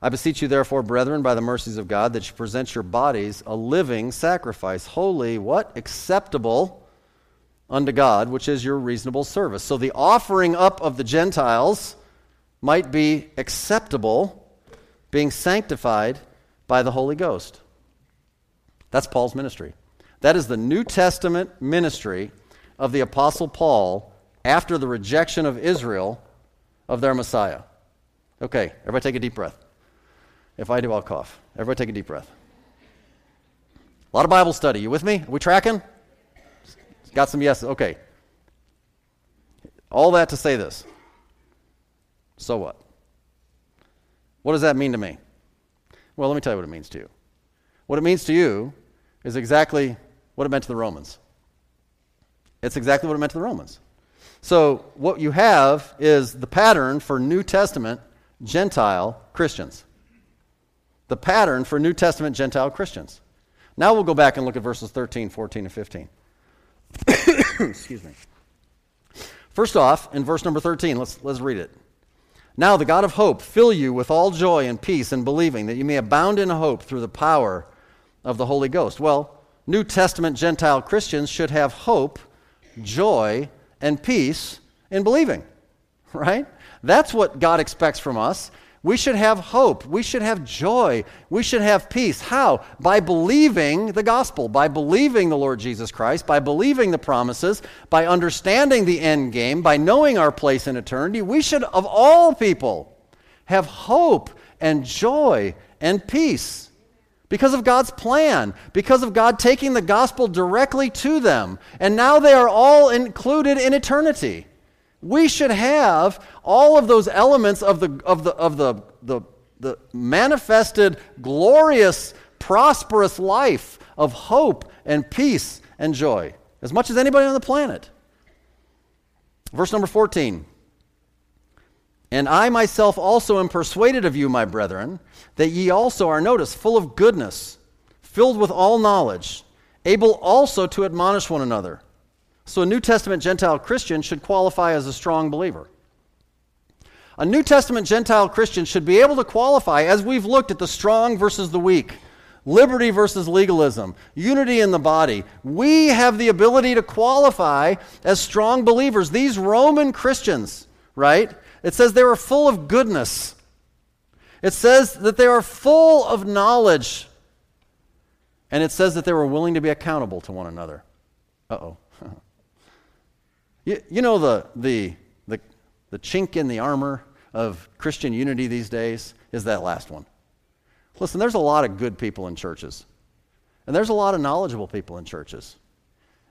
I beseech you, therefore, brethren, by the mercies of God, that you present your bodies a living sacrifice, holy, what? Acceptable unto God, which is your reasonable service. So the offering up of the Gentiles might be acceptable, being sanctified by the Holy Ghost. That's Paul's ministry. That is the New Testament ministry of the Apostle Paul after the rejection of Israel of their Messiah. Okay, everybody take a deep breath. If I do, I'll cough. Everybody take a deep breath. A lot of Bible study. You with me? Are we tracking? Got some yeses. Okay. All that to say this. So what? What does that mean to me? Well, let me tell you what it means to you. What it means to you is exactly what it meant to the Romans. It's exactly what it meant to the Romans. So, what you have is the pattern for New Testament Gentile Christians the pattern for New Testament Gentile Christians. Now we'll go back and look at verses 13, 14, and 15. [COUGHS] Excuse me. First off, in verse number 13, let's, let's read it. Now the God of hope fill you with all joy and peace in believing, that you may abound in hope through the power of the Holy Ghost. Well, New Testament Gentile Christians should have hope, joy, and peace in believing, [LAUGHS] right? That's what God expects from us. We should have hope. We should have joy. We should have peace. How? By believing the gospel, by believing the Lord Jesus Christ, by believing the promises, by understanding the end game, by knowing our place in eternity. We should, of all people, have hope and joy and peace because of God's plan, because of God taking the gospel directly to them. And now they are all included in eternity. We should have all of those elements of the, of the, of the, the, the manifested, glorious, prosperous life of hope and peace and joy, as much as anybody on the planet. Verse number 14. And I myself also am persuaded of you, my brethren, that ye also are, notice, full of goodness, filled with all knowledge, able also to admonish one another. So a New Testament Gentile Christian should qualify as a strong believer. A New Testament Gentile Christian should be able to qualify, as we've looked at the strong versus the weak, liberty versus legalism, unity in the body. We have the ability to qualify as strong believers. These Roman Christians, right? It says they were full of goodness. It says that they are full of knowledge. And it says that they were willing to be accountable to one another. Uh oh. [LAUGHS] You, you know the, the, the, the chink in the armor of Christian unity these days is that last one. Listen, there's a lot of good people in churches, and there's a lot of knowledgeable people in churches.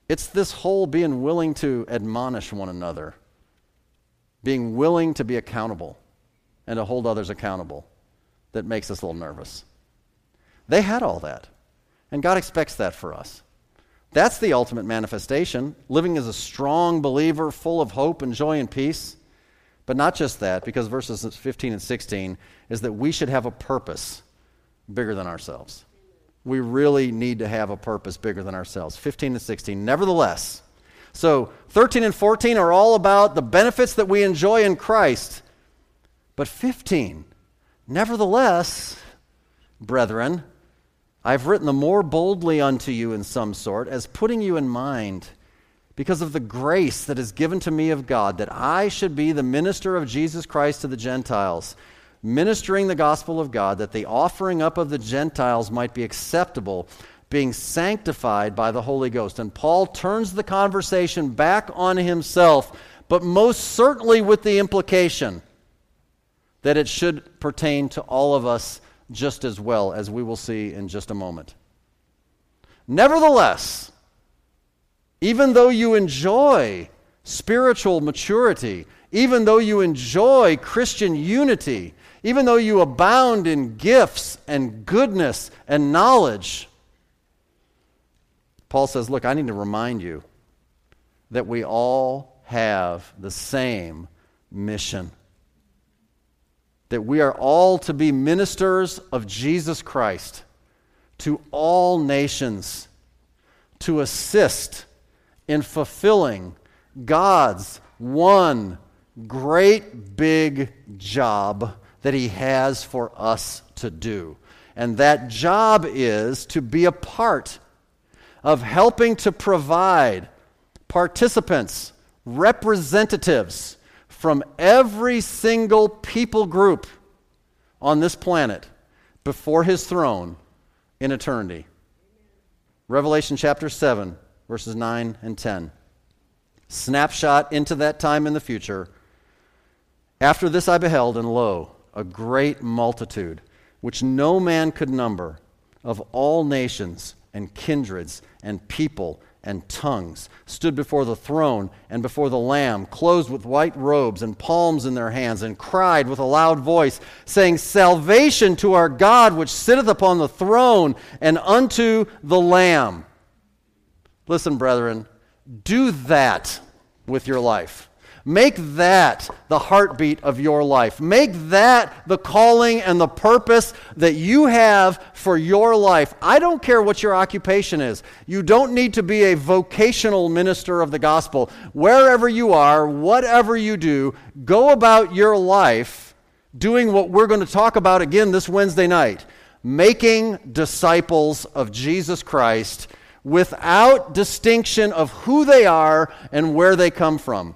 It's this whole being willing to admonish one another, being willing to be accountable and to hold others accountable that makes us a little nervous. They had all that, and God expects that for us. That's the ultimate manifestation, living as a strong believer, full of hope and joy and peace. But not just that, because verses 15 and 16 is that we should have a purpose bigger than ourselves. We really need to have a purpose bigger than ourselves. 15 and 16. Nevertheless, so 13 and 14 are all about the benefits that we enjoy in Christ. But 15, nevertheless, brethren, I've written the more boldly unto you in some sort, as putting you in mind, because of the grace that is given to me of God, that I should be the minister of Jesus Christ to the Gentiles, ministering the gospel of God, that the offering up of the Gentiles might be acceptable, being sanctified by the Holy Ghost. And Paul turns the conversation back on himself, but most certainly with the implication that it should pertain to all of us just as well, as we will see in just a moment. Nevertheless, even though you enjoy spiritual maturity, even though you enjoy Christian unity, even though you abound in gifts and goodness and knowledge, Paul says, Look, I need to remind you that we all have the same mission that we are all to be ministers of Jesus Christ to all nations to assist in fulfilling God's one great big job that He has for us to do. And that job is to be a part of helping to provide participants, representatives, from every single people group on this planet before his throne in eternity. Revelation chapter 7, verses 9 and 10. Snapshot into that time in the future. After this I beheld, and lo, a great multitude, which no man could number, of all nations and kindreds and people and tongues stood before the throne and before the Lamb, clothed with white robes and palms in their hands, and cried with a loud voice, saying, Salvation to our God, which sitteth upon the throne, and unto the Lamb. Listen, brethren, do that with your life. Make that the heartbeat of your life. Make that the calling and the purpose that you have for your life. I don't care what your occupation is. You don't need to be a vocational minister of the gospel. Wherever you are, whatever you do, go about your life doing what we're going to talk about again this Wednesday night making disciples of Jesus Christ without distinction of who they are and where they come from.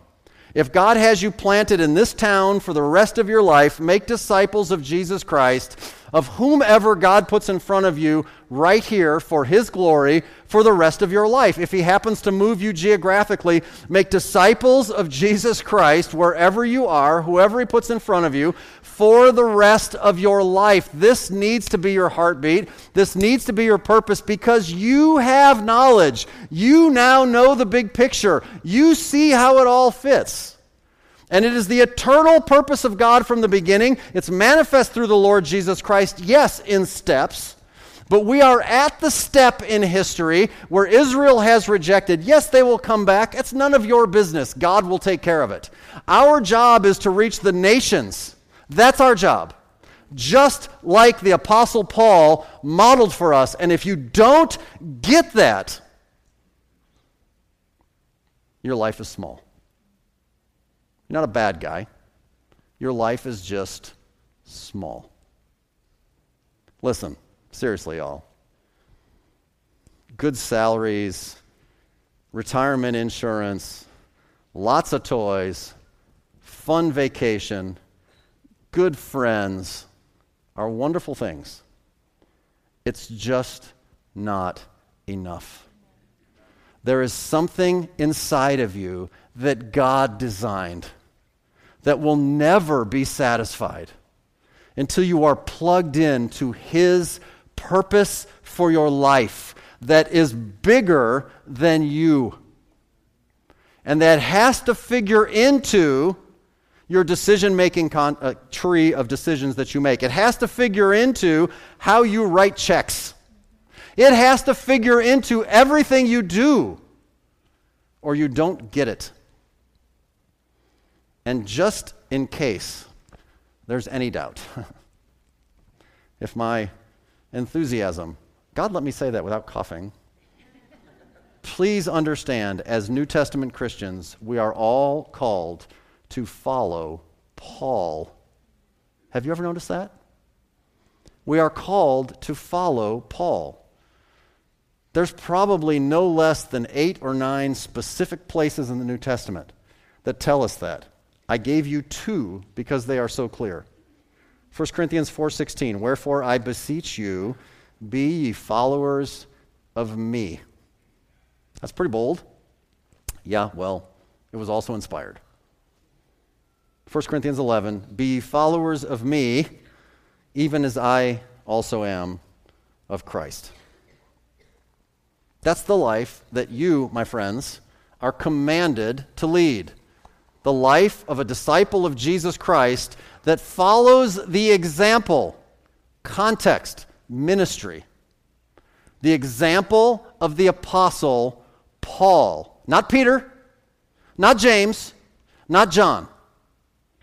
If God has you planted in this town for the rest of your life, make disciples of Jesus Christ, of whomever God puts in front of you right here for His glory for the rest of your life. If He happens to move you geographically, make disciples of Jesus Christ wherever you are, whoever He puts in front of you, for the rest of your life. This needs to be your heartbeat. This needs to be your purpose because you have knowledge. You now know the big picture. You see how it all fits. And it is the eternal purpose of God from the beginning. It's manifest through the Lord Jesus Christ, yes, in steps. But we are at the step in history where Israel has rejected. Yes, they will come back. It's none of your business. God will take care of it. Our job is to reach the nations. That's our job. Just like the Apostle Paul modeled for us. And if you don't get that, your life is small. You're not a bad guy. Your life is just small. Listen, seriously, all. Good salaries, retirement insurance, lots of toys, fun vacation good friends are wonderful things. It's just not enough. There is something inside of you that God designed that will never be satisfied until you are plugged in to His purpose for your life that is bigger than you. And that has to figure into your decision making con- uh, tree of decisions that you make. It has to figure into how you write checks. It has to figure into everything you do, or you don't get it. And just in case there's any doubt, [LAUGHS] if my enthusiasm, God let me say that without coughing, please understand as New Testament Christians, we are all called to follow Paul. Have you ever noticed that? We are called to follow Paul. There's probably no less than eight or nine specific places in the New Testament that tell us that. I gave you two because they are so clear. 1 Corinthians 4:16 Wherefore I beseech you be ye followers of me. That's pretty bold. Yeah, well, it was also inspired. 1 Corinthians 11 Be followers of me, even as I also am of Christ. That's the life that you, my friends, are commanded to lead. The life of a disciple of Jesus Christ that follows the example, context, ministry. The example of the apostle Paul. Not Peter, not James, not John.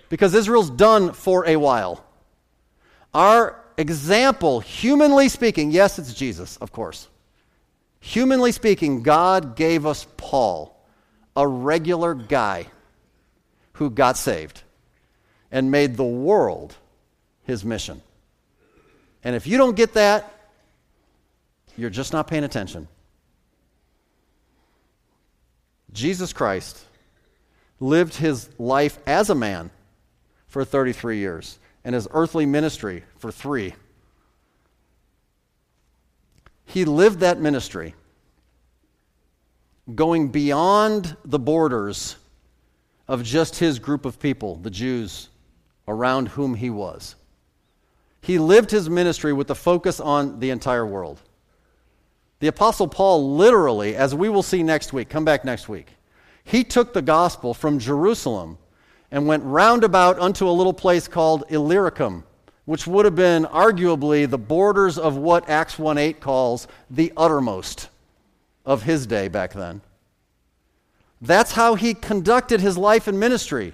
Because Israel's done for a while. Our example, humanly speaking, yes, it's Jesus, of course. Humanly speaking, God gave us Paul, a regular guy who got saved and made the world his mission. And if you don't get that, you're just not paying attention. Jesus Christ lived his life as a man for 33 years and his earthly ministry for three. He lived that ministry going beyond the borders of just his group of people, the Jews around whom he was. He lived his ministry with a focus on the entire world. The Apostle Paul literally, as we will see next week, come back next week, he took the gospel from Jerusalem and went roundabout unto a little place called Illyricum, which would have been arguably the borders of what Acts 1 8 calls the uttermost of his day back then. That's how he conducted his life and ministry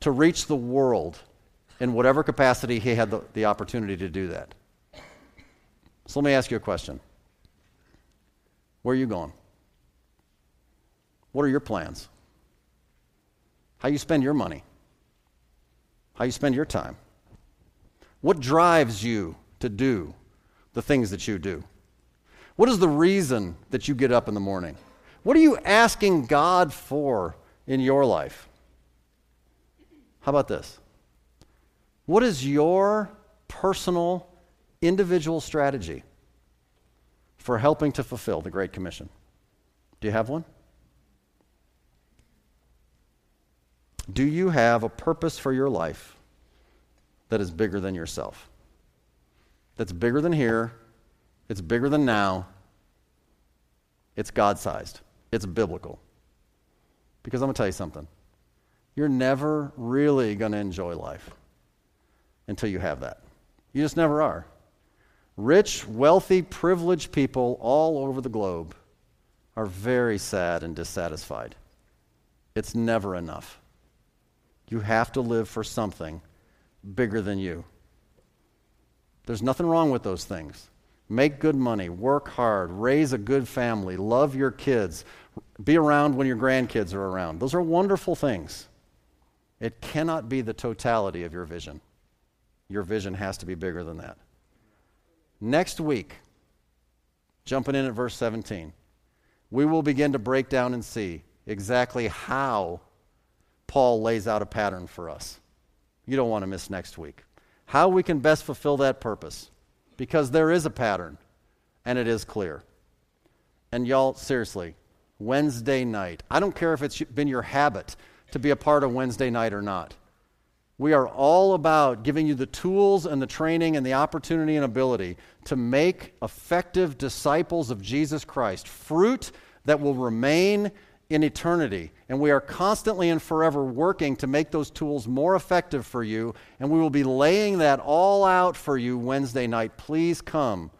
to reach the world in whatever capacity he had the, the opportunity to do that. So let me ask you a question Where are you going? What are your plans? How you spend your money? How you spend your time? What drives you to do the things that you do? What is the reason that you get up in the morning? What are you asking God for in your life? How about this? What is your personal, individual strategy for helping to fulfill the Great Commission? Do you have one? Do you have a purpose for your life that is bigger than yourself? That's bigger than here, it's bigger than now, it's God sized, it's biblical. Because I'm going to tell you something. You're never really going to enjoy life until you have that. You just never are. Rich, wealthy, privileged people all over the globe are very sad and dissatisfied. It's never enough. You have to live for something bigger than you. There's nothing wrong with those things. Make good money, work hard, raise a good family, love your kids, be around when your grandkids are around. Those are wonderful things. It cannot be the totality of your vision. Your vision has to be bigger than that. Next week, jumping in at verse 17, we will begin to break down and see exactly how Paul lays out a pattern for us. You don't want to miss next week. How we can best fulfill that purpose because there is a pattern and it is clear. And y'all, seriously, Wednesday night, I don't care if it's been your habit to be a part of Wednesday night or not. We are all about giving you the tools and the training and the opportunity and ability to make effective disciples of Jesus Christ, fruit that will remain in eternity. And we are constantly and forever working to make those tools more effective for you. And we will be laying that all out for you Wednesday night. Please come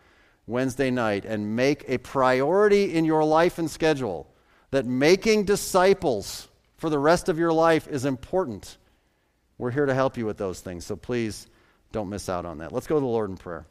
Wednesday night and make a priority in your life and schedule that making disciples for the rest of your life is important. We're here to help you with those things. So please don't miss out on that. Let's go to the Lord in prayer.